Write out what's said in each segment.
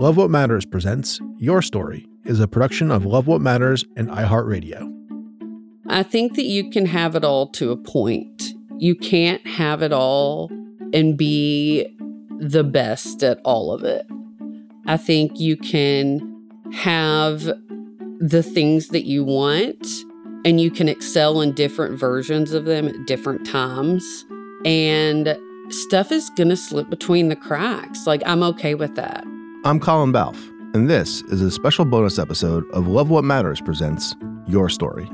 Love What Matters presents Your Story is a production of Love What Matters and iHeartRadio. I think that you can have it all to a point. You can't have it all and be the best at all of it. I think you can have the things that you want and you can excel in different versions of them at different times. And stuff is going to slip between the cracks. Like, I'm okay with that. I'm Colin Balfe, and this is a special bonus episode of Love What Matters presents Your Story.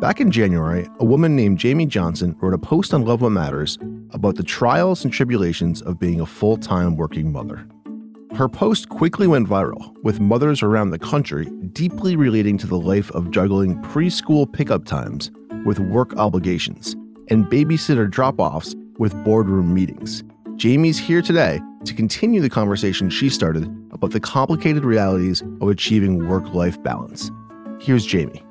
Back in January, a woman named Jamie Johnson wrote a post on Love What Matters about the trials and tribulations of being a full time working mother. Her post quickly went viral, with mothers around the country deeply relating to the life of juggling preschool pickup times with work obligations and babysitter drop offs with boardroom meetings. Jamie's here today to continue the conversation she started about the complicated realities of achieving work life balance. Here's Jamie.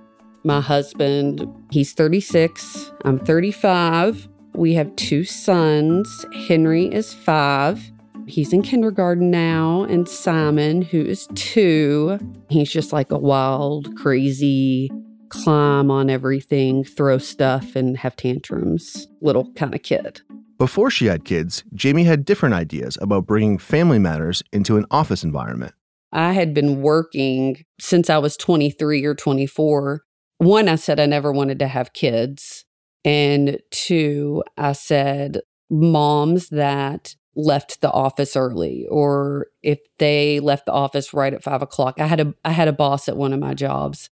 My husband, he's 36, I'm 35. We have two sons. Henry is five. He's in kindergarten now, and Simon, who is two, he's just like a wild, crazy, climb on everything, throw stuff, and have tantrums little kind of kid. Before she had kids, Jamie had different ideas about bringing family matters into an office environment. I had been working since I was 23 or 24. One, I said I never wanted to have kids. And two, I said moms that left the office early or if they left the office right at five o'clock. I had a I had a boss at one of my jobs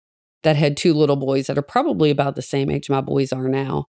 that had two little boys that are probably about the same age my boys are now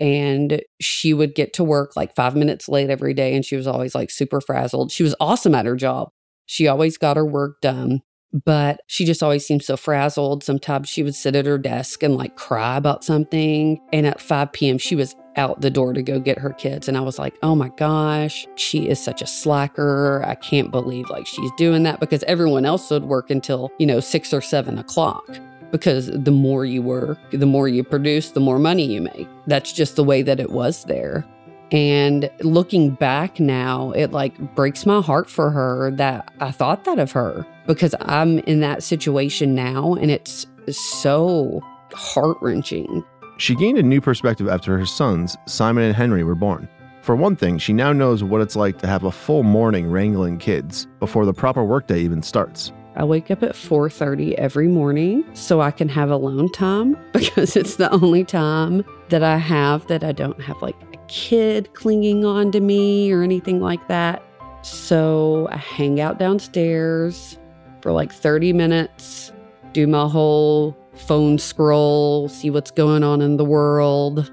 and she would get to work like five minutes late every day and she was always like super frazzled. She was awesome at her job. She always got her work done but she just always seemed so frazzled. Sometimes she would sit at her desk and like cry about something and at 5 p.m she was out the door to go get her kids and i was like oh my gosh she is such a slacker. I can't believe like she's doing that because everyone else would work until you know six or seven o'clock because the more you work, the more you produce, the more money you make. That's just the way that it was there. And looking back now, it like breaks my heart for her that I thought that of her because I'm in that situation now and it's so heart wrenching. She gained a new perspective after her sons, Simon and Henry, were born. For one thing, she now knows what it's like to have a full morning wrangling kids before the proper workday even starts. I wake up at 4:30 every morning so I can have alone time because it's the only time that I have that I don't have like a kid clinging on to me or anything like that. So I hang out downstairs for like 30 minutes, do my whole phone scroll, see what's going on in the world,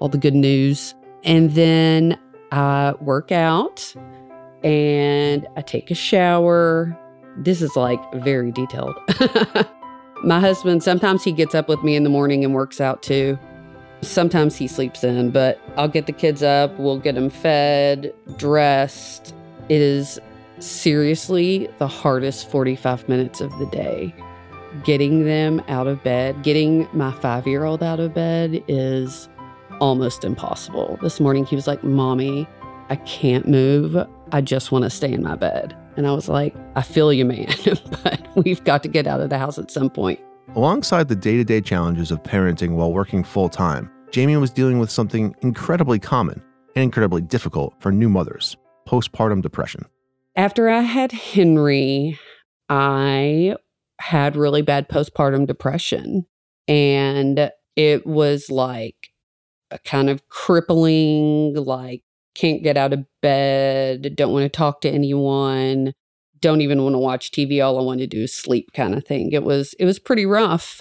all the good news. And then I work out and I take a shower, this is like very detailed. My husband, sometimes he gets up with me in the morning and works out too. Sometimes he sleeps in, but I'll get the kids up, we'll get them fed, dressed. It is seriously the hardest 45 minutes of the day. Getting them out of bed, getting my five year old out of bed is almost impossible. This morning he was like, Mommy, I can't move. I just want to stay in my bed. And I was like, I feel you, man, but we've got to get out of the house at some point. Alongside the day to day challenges of parenting while working full time, Jamie was dealing with something incredibly common and incredibly difficult for new mothers postpartum depression. After I had Henry, I had really bad postpartum depression. And it was like a kind of crippling, like, can't get out of bed, don't want to talk to anyone, don't even want to watch TV. All I want to do is sleep kind of thing. It was it was pretty rough.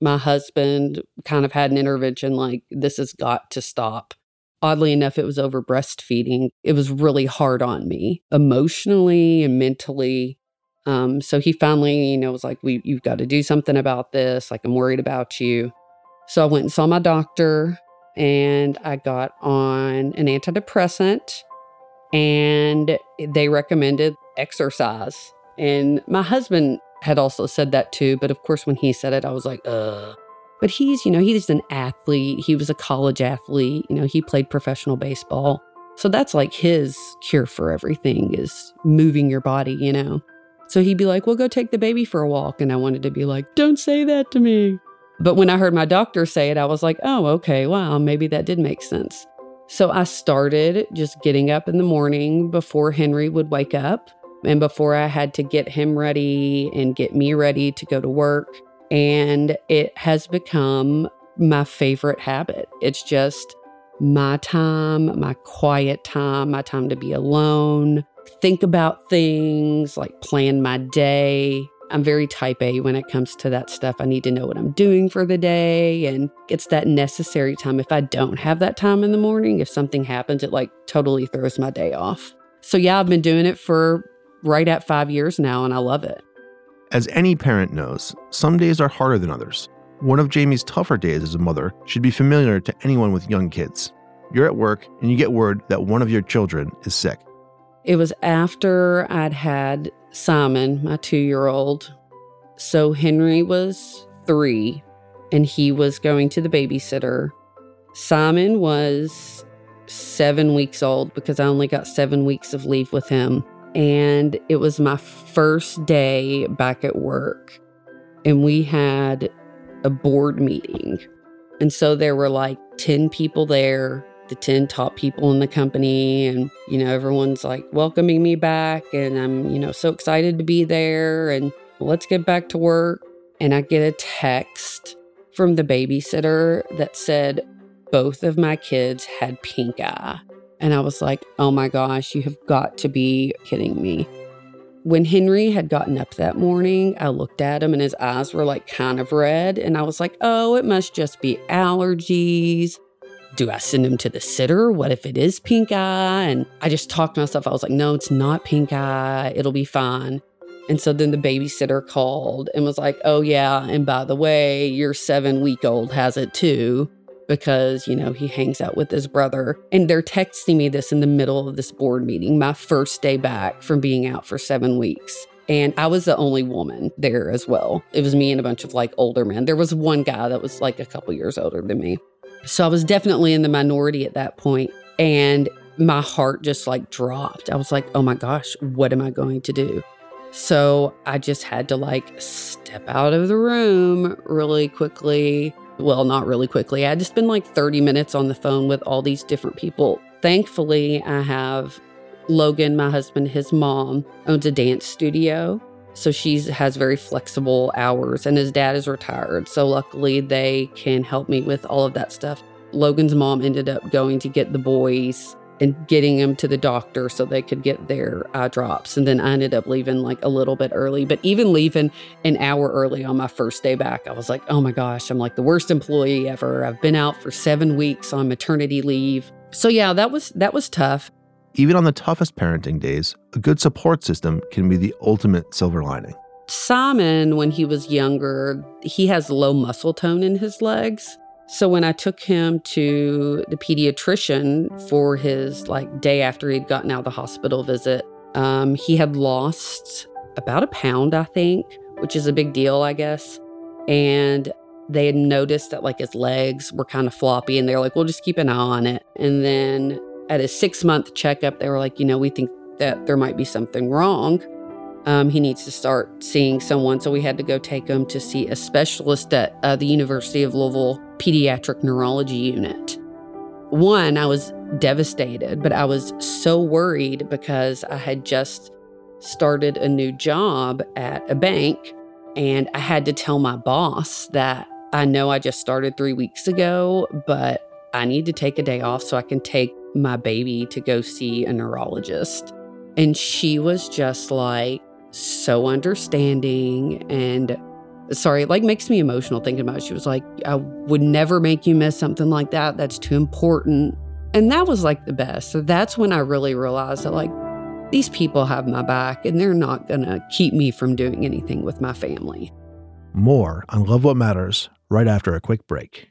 My husband kind of had an intervention like this has got to stop. Oddly enough, it was over breastfeeding. It was really hard on me emotionally and mentally. Um, so he finally, you know, was like, "We, you've got to do something about this. Like, I'm worried about you." So I went and saw my doctor, and I got on an antidepressant, and they recommended exercise. And my husband had also said that too, but of course, when he said it, I was like, "Uh." But he's, you know, he's an athlete. He was a college athlete. You know, he played professional baseball. So that's like his cure for everything is moving your body, you know. So he'd be like, well, go take the baby for a walk. And I wanted to be like, don't say that to me. But when I heard my doctor say it, I was like, oh, okay, wow, maybe that did make sense. So I started just getting up in the morning before Henry would wake up and before I had to get him ready and get me ready to go to work. And it has become my favorite habit. It's just my time, my quiet time, my time to be alone, think about things, like plan my day. I'm very type A when it comes to that stuff. I need to know what I'm doing for the day. And it's that necessary time. If I don't have that time in the morning, if something happens, it like totally throws my day off. So, yeah, I've been doing it for right at five years now, and I love it. As any parent knows, some days are harder than others. One of Jamie's tougher days as a mother should be familiar to anyone with young kids. You're at work and you get word that one of your children is sick. It was after I'd had Simon, my two year old. So Henry was three and he was going to the babysitter. Simon was seven weeks old because I only got seven weeks of leave with him. And it was my first day back at work. And we had a board meeting. And so there were like 10 people there the 10 top people in the company and you know everyone's like welcoming me back and i'm you know so excited to be there and let's get back to work. And i get a text from the babysitter that said both of my kids had pink eye. And i was like oh my gosh you have got to be kidding me. When henry had gotten up that morning i looked at him and his eyes were like kind of red. And i was like oh it must just be allergies do I send him to the sitter? What if it is pink eye? And I just talked myself. I was like, no, it's not pink eye. It'll be fine. And so then the babysitter called and was like, oh, yeah. And by the way, your seven week old has it too, because, you know, he hangs out with his brother. And they're texting me this in the middle of this board meeting, my first day back from being out for seven weeks. And I was the only woman there as well. It was me and a bunch of like older men. There was one guy that was like a couple years older than me. So I was definitely in the minority at that point, And my heart just like dropped. I was like, oh my gosh, what am I going to do? So I just had to like step out of the room really quickly. Well, not really quickly. I had to spend like 30 minutes on the phone with all these different people. Thankfully, I have Logan, my husband, his mom owns a dance studio. So she has very flexible hours, and his dad is retired. So luckily, they can help me with all of that stuff. Logan's mom ended up going to get the boys and getting them to the doctor so they could get their eye drops. And then I ended up leaving like a little bit early, but even leaving an hour early on my first day back, I was like, oh my gosh, I'm like the worst employee ever. I've been out for seven weeks on maternity leave. So yeah, that was that was tough. Even on the toughest parenting days, a good support system can be the ultimate silver lining. Simon, when he was younger, he has low muscle tone in his legs. So when I took him to the pediatrician for his like day after he'd gotten out of the hospital visit, um, he had lost about a pound, I think, which is a big deal, I guess. And they had noticed that like his legs were kind of floppy, and they're like, "We'll just keep an eye on it." And then at his six month checkup, they were like, you know, we think that there might be something wrong. Um, he needs to start seeing someone. So we had to go take him to see a specialist at uh, the University of Louisville Pediatric Neurology Unit. one, I was devastated, but I was so worried because I had just started a new job at a bank and I had to tell my boss that I know I just started three weeks ago, but I need to take a day off so I can take my baby to go see a neurologist. And she was just like so understanding and sorry, like makes me emotional thinking about it. She was like, I would never make you miss something like that. That's too important. And that was like the best. So that's when I really realized that like these people have my back and they're not to keep me from doing anything with my family. More on Love What Matters right after a quick break.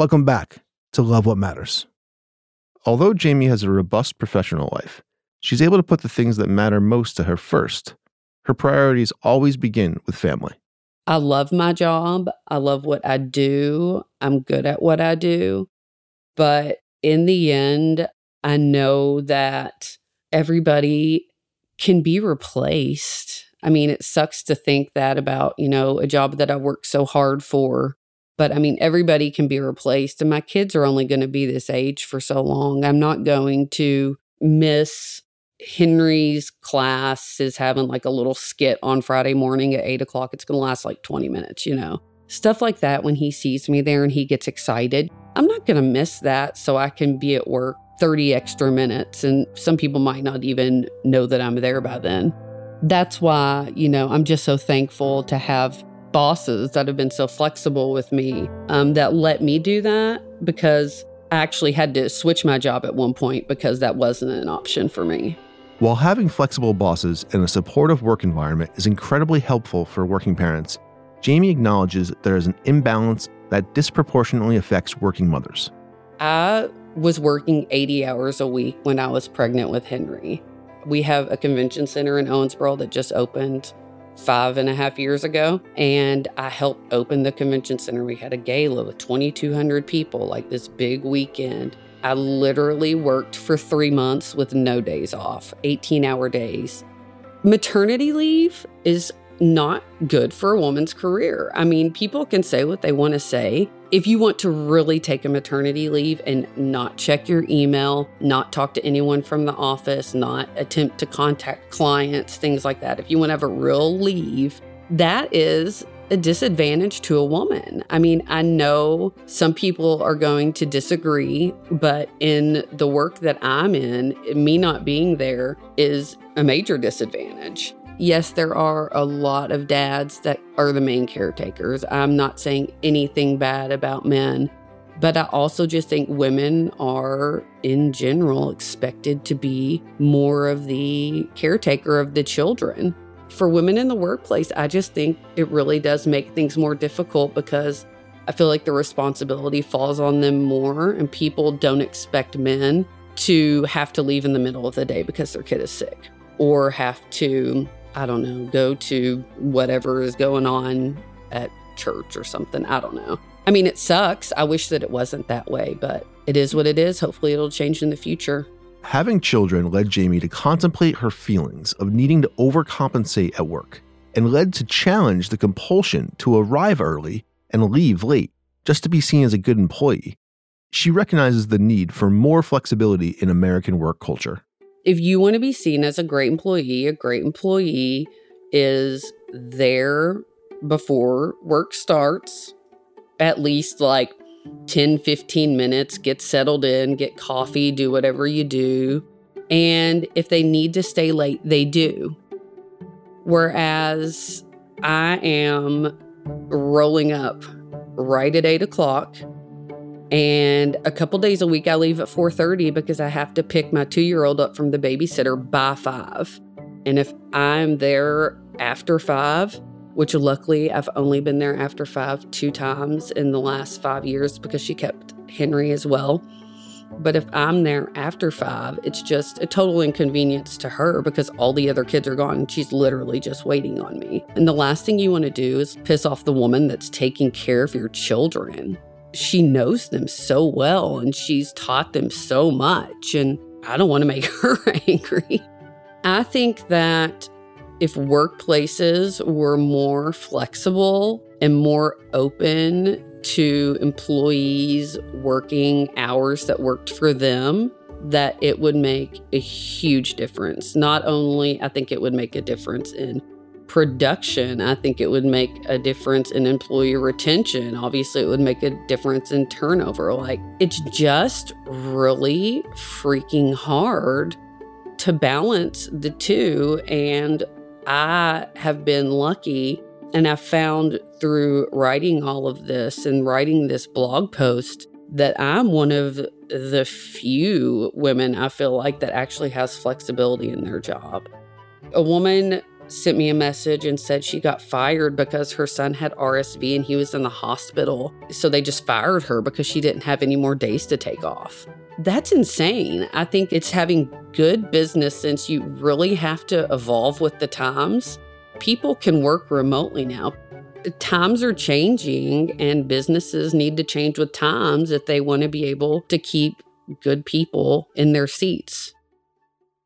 Welcome back to Love What Matters. Although Jamie has a robust professional life, she's able to put the things that matter most to her first. Her priorities always begin with family. I love my job. I love what I do. I'm good at what I do. But in the end, I know that everybody can be replaced. I mean, it sucks to think that about, you know, a job that I worked so hard for but I mean, everybody can be replaced. And my kids are only going to be this age for so long. I'm not going to miss Henry's class is having like a little skit on Friday morning at eight o'clock. It's going to last like 20 minutes, you know? Stuff like that when he sees me there and he gets excited. I'm not going to miss that so I can be at work 30 extra minutes. And some people might not even know that I'm there by then. That's why, you know, I'm just so thankful to have bosses that have been so flexible with me um, that let me do that because I actually had to switch my job at one point because that wasn't an option for me. While having flexible bosses and a supportive work environment is incredibly helpful for working parents, Jamie acknowledges there is an imbalance that disproportionately affects working mothers. I was working 80 hours a week when I was pregnant with Henry. We have a convention center in Owensboro that just opened five and a half years ago. And I helped open the convention center. We had a gala with 2,200 people, like this big weekend. I literally worked for three months with no days off, 18 hour days. Maternity leave is not good for a woman's career. I mean, people can say what they want to say. If you want to really take a maternity leave and not check your email, not talk to anyone from the office, not attempt to contact clients, things like that, if you want to have a real leave, that is a disadvantage to a woman. I mean, I know some people are going to disagree, but in the work that I'm in, me not being there is a major disadvantage yes, there are a lot of dads that are the main caretakers. I'm not saying anything bad about men, but I also just think women are, in general, expected to be more of the caretaker of the children. For women in the workplace, I just think it really does make things more difficult because I feel like the responsibility falls on them more, and people don't expect men to have to leave in the middle of the day because their kid is sick or have to I don't know, go to whatever is going on at church or something. I don't know. I mean, it sucks. I wish that it wasn't that way, but it is what it is. Hopefully, it'll change in the future. Having children led Jamie to contemplate her feelings of needing to overcompensate at work and led to challenge the compulsion to arrive early and leave late just to be seen as a good employee. She recognizes the need for more flexibility in American work culture if you want to be seen as a great employee, a great employee is there before work starts, at least like 10, 15 minutes, get settled in, get coffee, do whatever you do. And if they need to stay late, they do. Whereas I am rolling up right at eight o'clock and a couple days a week I leave at 4:30 because I have to pick my 2-year-old up from the babysitter by 5. And if I'm there after 5, which luckily I've only been there after 5 two times in the last 5 years because she kept Henry as well. But if I'm there after five, it's just a total inconvenience to her because all the other kids are gone she's literally just waiting on me. And the last thing you want to do is piss off the woman that's taking care of your children. She knows them so well and she's taught them so much. And I don't want to make her angry. I think that if workplaces were more flexible and more open to employees working hours that worked for them, that it would make a huge difference. Not only, I think it would make a difference in production, I think it would make a difference in employee retention. Obviously, it would make a difference in turnover. Like, it's just really freaking hard to balance the two. And I have been lucky and I found through writing all of this and writing this blog post that I'm one of the few women I feel like that actually has flexibility in their job. A woman sent me a message and said she got fired because her son had RSV and he was in the hospital. So they just fired her because she didn't have any more days to take off. That's insane. I think it's having good business sense. You really have to evolve with the times people can work remotely now. Times are changing, and businesses need to change with times if they want to be able to keep good people in their seats.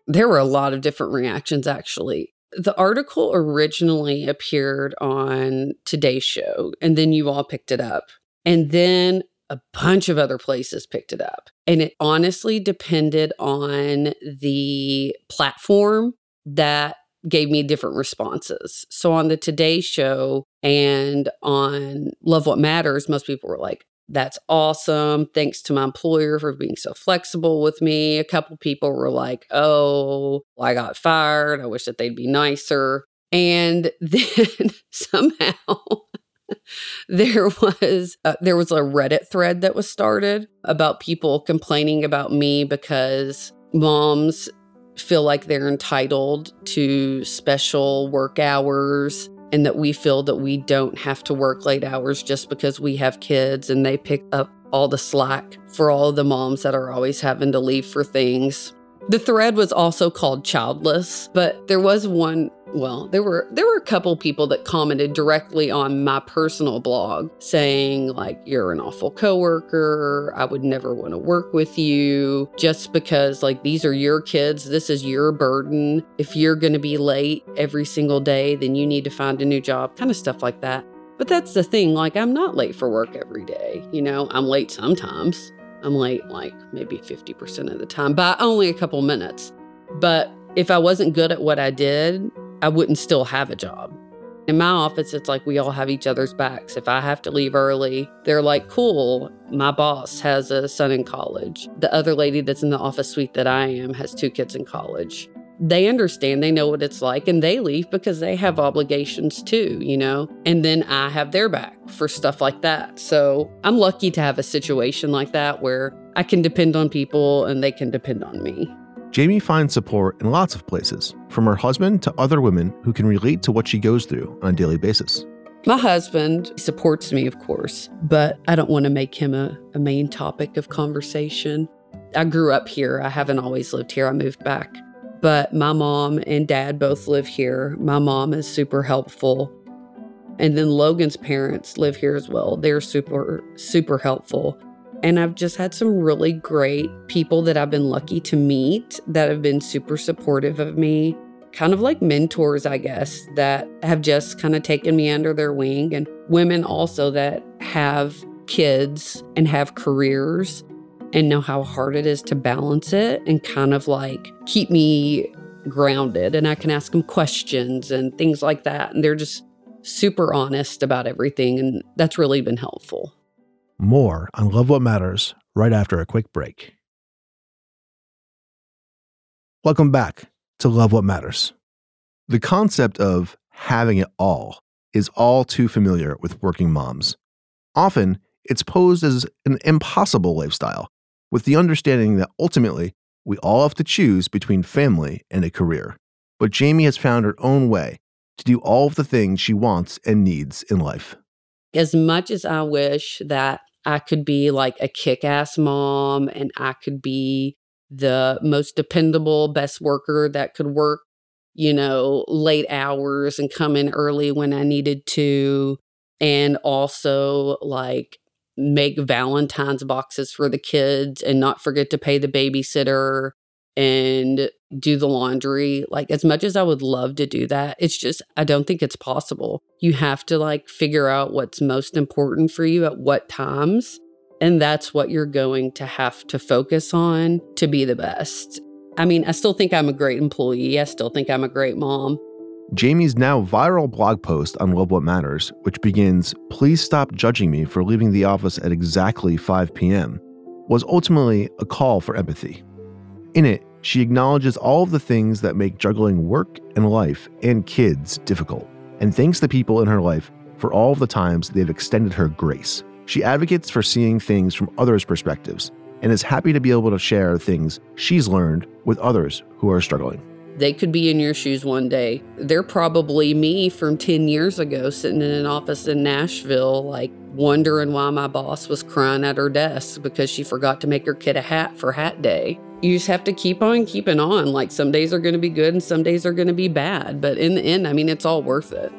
There were a lot of different reactions, actually. The article originally appeared on Today's Show, and then you all picked it up. And then a bunch of other places picked it up. And it honestly depended on the platform that gave me different responses. So on the Today Show and on Love What Matters, most people were like, that's awesome. Thanks to my employer for being so flexible with me. A couple people were like, oh, I got fired. I wish that they'd be nicer. And then somehow there was uh, there was a Reddit thread that was started about people complaining about me because moms feel like they're entitled to special work hours and that we feel that we don't have to work late hours just because we have kids and they pick up all the slack for all the moms that are always having to leave for things. The thread was also called Childless, but there was one well, there were there were a couple people that commented directly on my personal blog saying like you're an awful coworker, I would never want to work with you just because like these are your kids, this is your burden. If you're going to be late every single day, then you need to find a new job, kind of stuff like that. But that's the thing, like I'm not late for work every day, you know, I'm late sometimes. I'm late like maybe 50% of the time by only a couple minutes. But if I wasn't good at what I did, I wouldn't still have a job. In my office, it's like we all have each other's backs. If I have to leave early, they're like, cool, my boss has a son in college. The other lady that's in the office suite that I am has two kids in college. They understand, they know what it's like, and they leave because they have obligations too, you know? And then I have their back for stuff like that. So I'm lucky to have a situation like that where I can depend on people and they can depend on me. Jamie finds support in lots of places, from her husband to other women who can relate to what she goes through on a daily basis. My husband supports me, of course, but I don't want to make him a, a main topic of conversation. I grew up here. I haven't always lived here. I moved back. But my mom and dad both live here. My mom is super helpful. And then Logan's parents live here as well. They're super, super helpful. And I've just had some really great people that I've been lucky to meet that have been super supportive of me, kind of like mentors, I guess, that have just kind of taken me under their wing. And women also that have kids and have careers and know how hard it is to balance it and kind of like keep me grounded. And I can ask them questions and things like that. And they're just super honest about everything. And that's really been helpful. More on Love What Matters right after a quick break. Welcome back to Love What Matters. The concept of having it all is all too familiar with working moms. Often, it's posed as an impossible lifestyle, with the understanding that ultimately we all have to choose between family and a career. But Jamie has found her own way to do all of the things she wants and needs in life as much as I wish that I could be like a kick ass mom and I could be the most dependable, best worker that could work, you know, late hours and come in early when I needed to. And also like make Valentine's boxes for the kids and not forget to pay the babysitter and do the laundry. Like, as much as I would love to do that, it's just, I don't think it's possible. You have to like figure out what's most important for you at what times. And that's what you're going to have to focus on to be the best. I mean, I still think I'm a great employee. I still think I'm a great mom. Jamie's now viral blog post on Love What Matters, which begins, Please stop judging me for leaving the office at exactly 5 p.m., was ultimately a call for empathy. In it, she acknowledges all of the things that make juggling work and life and kids difficult, and thanks the people in her life for all of the times they've extended her grace. She advocates for seeing things from others' perspectives and is happy to be able to share things she's learned with others who are struggling. They could be in your shoes one day. They're probably me from 10 years ago sitting in an office in Nashville, like wondering why my boss was crying at her desk because she forgot to make her kid a hat for hat day. You just have to keep on keeping on. Like some days are going to be good and some days are going to be bad. But in the end, I mean, it's all worth it.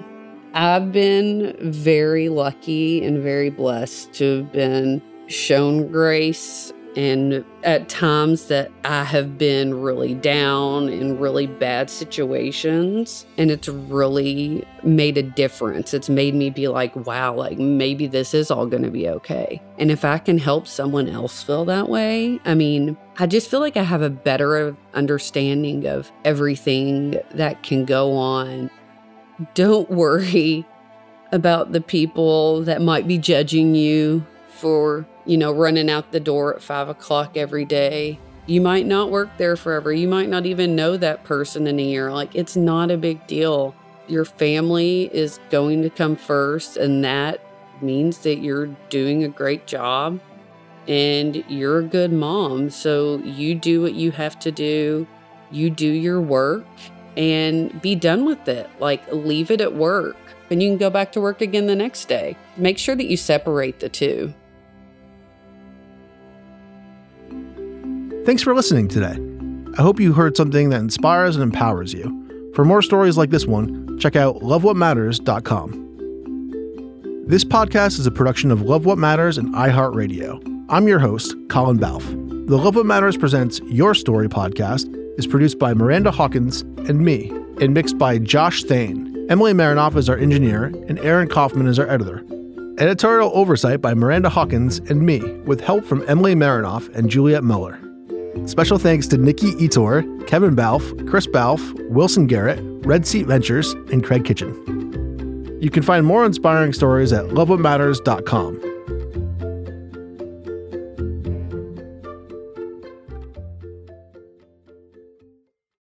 I've been very lucky and very blessed to have been shown grace and at times that I have been really down in really bad situations, and it's really made a difference. It's made me be like, wow, like maybe this is all going to be okay. And if I can help someone else feel that way, I mean, I just feel like I have a better understanding of everything that can go on. Don't worry about the people that might be judging you for you know, running out the door at five o'clock every day. You might not work there forever. You might not even know that person in a year. Like, it's not a big deal. Your family is going to come first, and that means that you're doing a great job and you're a good mom. So, you do what you have to do, you do your work, and be done with it. Like, leave it at work, and you can go back to work again the next day. Make sure that you separate the two. Thanks for listening today. I hope you heard something that inspires and empowers you. For more stories like this one, check out lovewhatmatters.com. This podcast is a production of Love What Matters and iHeartRadio. I'm your host, Colin Balfe. The Love What Matters Presents Your Story podcast is produced by Miranda Hawkins and me, and mixed by Josh Thane. Emily Marinoff is our engineer, and Aaron Kaufman is our editor. Editorial oversight by Miranda Hawkins and me, with help from Emily Marinoff and Juliet Miller. Special thanks to Nikki Etor, Kevin Balfe, Chris Balfe, Wilson Garrett, Red Seat Ventures, and Craig Kitchen. You can find more inspiring stories at lovewhatmatters.com.